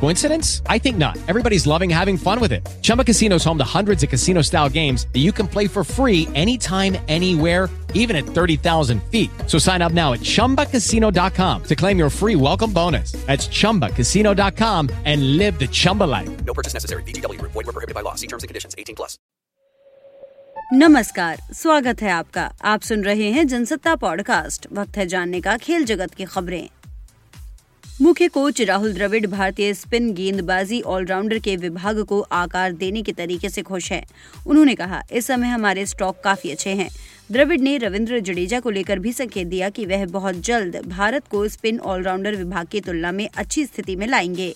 Coincidence? I think not. Everybody's loving having fun with it. Chumba Casino is home to hundreds of casino-style games that you can play for free anytime, anywhere even at 30,000 feet. So sign up now at ChumbaCasino.com to claim your free welcome bonus. That's ChumbaCasino.com and live the Chumba life. No purchase necessary. VGW. Void were prohibited by law. See terms and conditions. 18 plus. नमस्कार स्वागत है आपका आप सुन रहे हैं Jansatta podcast वक्त है जानने का खेल जगत की खबरें मुख्य कोच राहुल द्रविड़ भारतीय स्पिन गेंदबाजी ऑलराउंडर के विभाग को आकार देने के तरीके से खुश हैं। उन्होंने कहा, इस समय हमारे स्टॉक काफ़ी अच्छे हैं द्रविड़ ने रविंद्र जडेजा को लेकर भी संकेत दिया कि वह बहुत जल्द भारत को स्पिन ऑलराउंडर विभाग की तुलना में अच्छी स्थिति में लाएँगे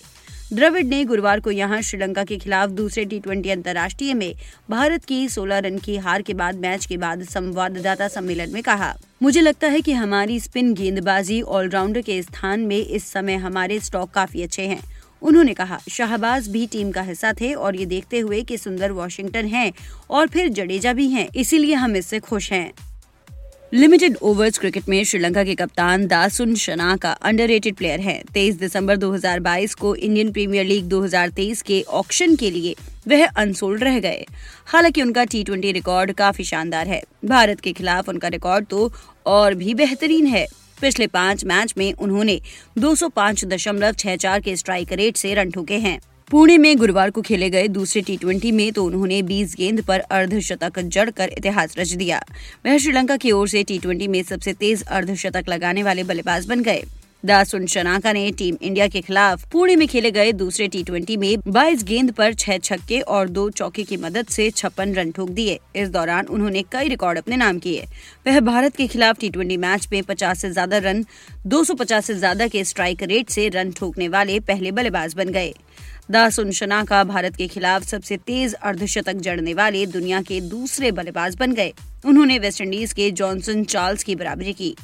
द्रविड ने गुरुवार को यहाँ श्रीलंका के खिलाफ दूसरे टी ट्वेंटी अंतर्राष्ट्रीय में भारत की 16 रन की हार के बाद मैच के बाद संवाददाता सम्मेलन में कहा। मुझे लगता है कि हमारी स्पिन गेंदबाजी ऑलराउंडर के स्थान में इस समय हमारे स्टॉक काफ़ी अच्छे हैं, उन्होंने कहा। शाहबाज भी टीम का हिस्सा थे और ये देखते हुए कि सुंदर वॉशिंगटन हैं और फिर जडेजा भी हैं, इसीलिए हम इससे खुश हैं। लिमिटेड ओवर्स क्रिकेट में श्रीलंका के कप्तान दासुन शना का अंडररेटेड प्लेयर है 23 दिसंबर 2022 को इंडियन प्रीमियर लीग 2023 के ऑक्शन के लिए वह अनसोल्ड रह गए। हालाँकि उनका टी ट्वेंटी रिकॉर्ड काफ़ी शानदार है। भारत के खिलाफ उनका रिकॉर्ड तो और भी बेहतरीन है। पिछले पाँच मैच में उन्होंने दो के स्ट्राइक रेट से रन ठोके हैं। पुणे में गुरुवार को खेले गए दूसरे टी में तो उन्होंने 20 गेंद पर अर्धशतक जड़कर इतिहास रच दिया। वह श्रीलंका की ओर से टी में सबसे तेज अर्धशतक लगाने वाले बल्लेबाज बन गए। दासुन शनाका ने टीम इंडिया के खिलाफ पुणे में खेले गए दूसरे टी में 22 गेंद पर छह छक्के और दो चौके की मदद से छप्पन रन ठोक दिए। इस दौरान उन्होंने कई रिकॉर्ड अपने नाम किए। वह भारत के खिलाफ टी मैच में 50 से ज़्यादा रन 250 से ज़्यादा के स्ट्राइक रेट से रन ठोकने वाले पहले बल्लेबाज बन गए। दासुन शनाका भारत के खिलाफ सबसे तेज अर्धशतक जड़ने वाले दुनिया के दूसरे बल्लेबाज बन गए। उन्होंने वेस्टइंडीज के जॉनसन चार्ल्स की बराबरी की।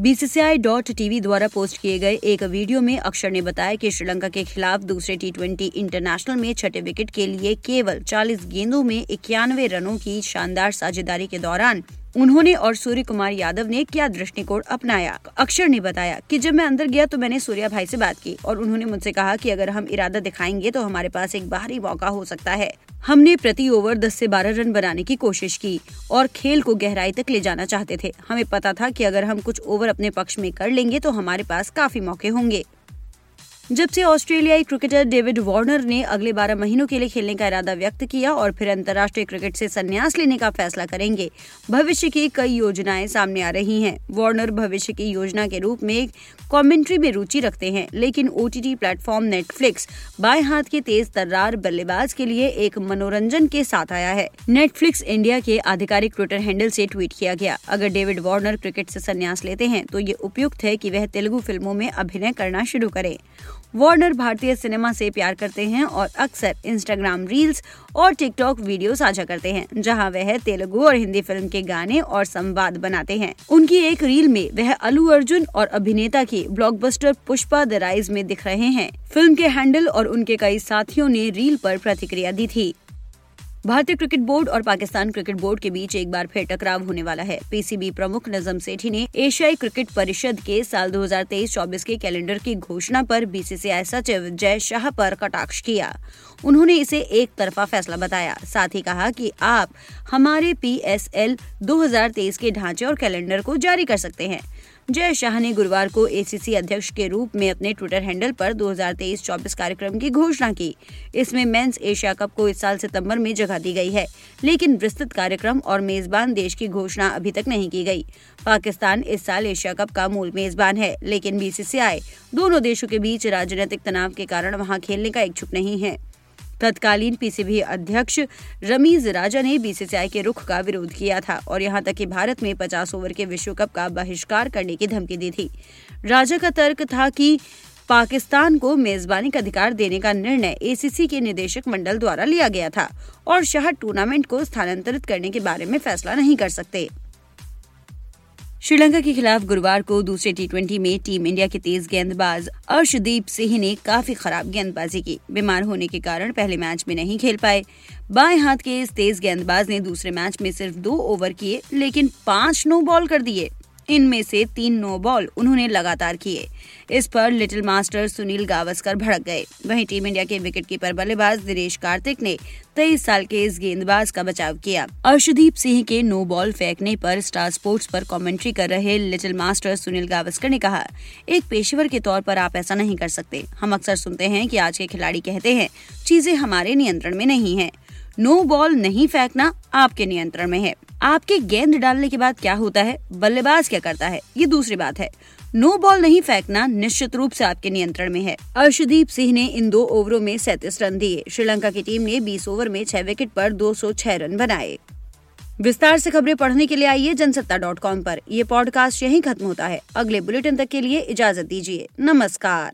बीसीसीआई डॉट द्वारा पोस्ट किए गए एक वीडियो में अक्षर ने बताया कि श्रीलंका के खिलाफ दूसरे टी ट्वेंटी इंटरनेशनल में छठे विकेट के लिए केवल 40 गेंदों में इक्यानवे रनों की शानदार साझेदारी के दौरान उन्होंने और सूर्य कुमार यादव ने क्या दृष्टिकोण अपनाया? अक्षर ने बताया कि जब मैं अंदर गया तो मैंने सूर्या भाई से बात की और उन्होंने मुझसे कहा कि अगर हम इरादा दिखाएँगे तो हमारे पास एक बाहरी मौका हो सकता है। हमने प्रति ओवर 10 से 12 रन बनाने की कोशिश की और खेल को गहराई तक ले जाना चाहते थे। हमें पता था कि अगर हम कुछ ओवर अपने पक्ष में कर लेंगे तो हमारे पास काफ़ी मौके होंगे। जब से ऑस्ट्रेलियाई क्रिकेटर डेविड वार्नर ने अगले 12 महीनों के लिए खेलने का इरादा व्यक्त किया और फिर अंतर्राष्ट्रीय क्रिकेट से संन्यास लेने का फैसला करेंगे, भविष्य की कई योजनाएँ सामने आ रही हैं। वार्नर भविष्य की योजना के रूप में कमेंट्री में रुचि रखते हैं, लेकिन ओटीटी प्लेटफॉर्म नेटफ्लिक्स बाएँ हाथ के तेज तर्रार बल्लेबाज के लिए एक मनोरंजन के साथ आया है। नेटफ्लिक्स इंडिया के आधिकारिक ट्विटर हैंडल से ट्वीट किया गया, अगर डेविड वार्नर क्रिकेट से संन्यास लेते हैं तो ये उपयुक्त है कि वह तेलुगु फ़िल्मों में अभिनय करना शुरू करें। वार्नर भारतीय सिनेमा से प्यार करते हैं और अक्सर इंस्टाग्राम रील्स और टिकटॉक वीडियो साझा करते हैं, जहाँ वह तेलुगु और हिंदी फ़िल्म के गाने और संवाद बनाते हैं। उनकी एक रील में वह अलू अर्जुन और अभिनेता की ब्लॉकबस्टर पुष्पा द राइज में दिख रहे हैं। फ़िल्म के हैंडल और उनके कई साथियों ने रील पर प्रतिक्रिया दी थी। भारतीय क्रिकेट बोर्ड और पाकिस्तान क्रिकेट बोर्ड के बीच एक बार फिर टकराव होने वाला है। पीसीबी प्रमुख नजम सेठी ने एशियाई क्रिकेट परिषद के साल 2023-24 के कैलेंडर की घोषणा पर बीसीसीआई सचिव जय शाह पर कटाक्ष किया। उन्होंने इसे एक तरफा फैसला बताया। साथ ही कहा कि आप हमारे पीएसएल 2023 के ढांचे और कैलेंडर को जारी कर सकते हैं। जय शाह ने गुरुवार को एसीसी अध्यक्ष के रूप में अपने ट्विटर हैंडल पर 2023-24 कार्यक्रम की घोषणा की। इसमें मेंस एशिया कप को इस साल सितंबर में जगह दी गई है, लेकिन विस्तृत कार्यक्रम और मेजबान देश की घोषणा अभी तक नहीं की गई। पाकिस्तान इस साल एशिया कप का मूल मेजबान है, लेकिन बीसीसीआई दोनों देशों के बीच राजनीतिक तनाव के कारण वहाँ खेलने का इच्छुक नहीं है। तत्कालीन पीसीबी अध्यक्ष रमीज राजा ने बीसीसीआई के रुख का विरोध किया था और यहाँ तक कि भारत में 50 ओवर के विश्व कप का बहिष्कार करने की धमकी दी थी। राजा का तर्क था कि पाकिस्तान को मेजबानी का अधिकार देने का निर्णय एसीसी के निदेशक मंडल द्वारा लिया गया था और शाह टूर्नामेंट को स्थानांतरित करने के बारे में फैसला नहीं कर सकते। श्रीलंका के खिलाफ गुरुवार को दूसरे टी में टीम इंडिया के तेज गेंदबाज अर्शदीप सिंह ने काफ़ी खराब गेंदबाजी की। बीमार होने के कारण पहले मैच में नहीं खेल पाए। बाएँ हाथ के इस तेज गेंदबाज ने दूसरे मैच में सिर्फ़ दो ओवर किए, लेकिन पाँच नो बॉल कर दिए। इनमें से तीन नो बॉल उन्होंने लगातार किए। इस पर लिटिल मास्टर सुनील गावस्कर भड़क गए। वहीं टीम इंडिया के विकेट कीपर बल्लेबाज दिनेश कार्तिक ने तेईस साल के इस गेंदबाज का बचाव किया। अर्शदीप सिंह के नो बॉल फेंकने पर स्टार स्पोर्ट्स पर कमेंट्री कर रहे लिटिल मास्टर सुनील गावस्कर ने कहा, एक पेशेवर के तौर पर आप ऐसा नहीं कर सकते। हम अक्सर सुनते हैं कि आज के खिलाड़ी कहते हैं, चीज़ें हमारे नियंत्रण में नहीं है। नो बॉल नहीं फेंकना आपके नियंत्रण में है। आपके गेंद डालने के बाद क्या होता है? बल्लेबाज क्या करता है? ये दूसरी बात है। नो बॉल नहीं फेंकना निश्चित रूप से आपके नियंत्रण में है। अर्शदीप सिंह ने इन दो ओवरों में सैतीस रन दिए। श्रीलंका की टीम ने 20 ओवर में छह विकेट पर 206 रन बनाए। विस्तार से खबरें पढ़ने के लिए आइए जनसत्ता डॉट कॉम पर। यह पॉडकास्ट यही खत्म होता है। अगले बुलेटिन तक के लिए इजाज़त दीजिए। नमस्कार।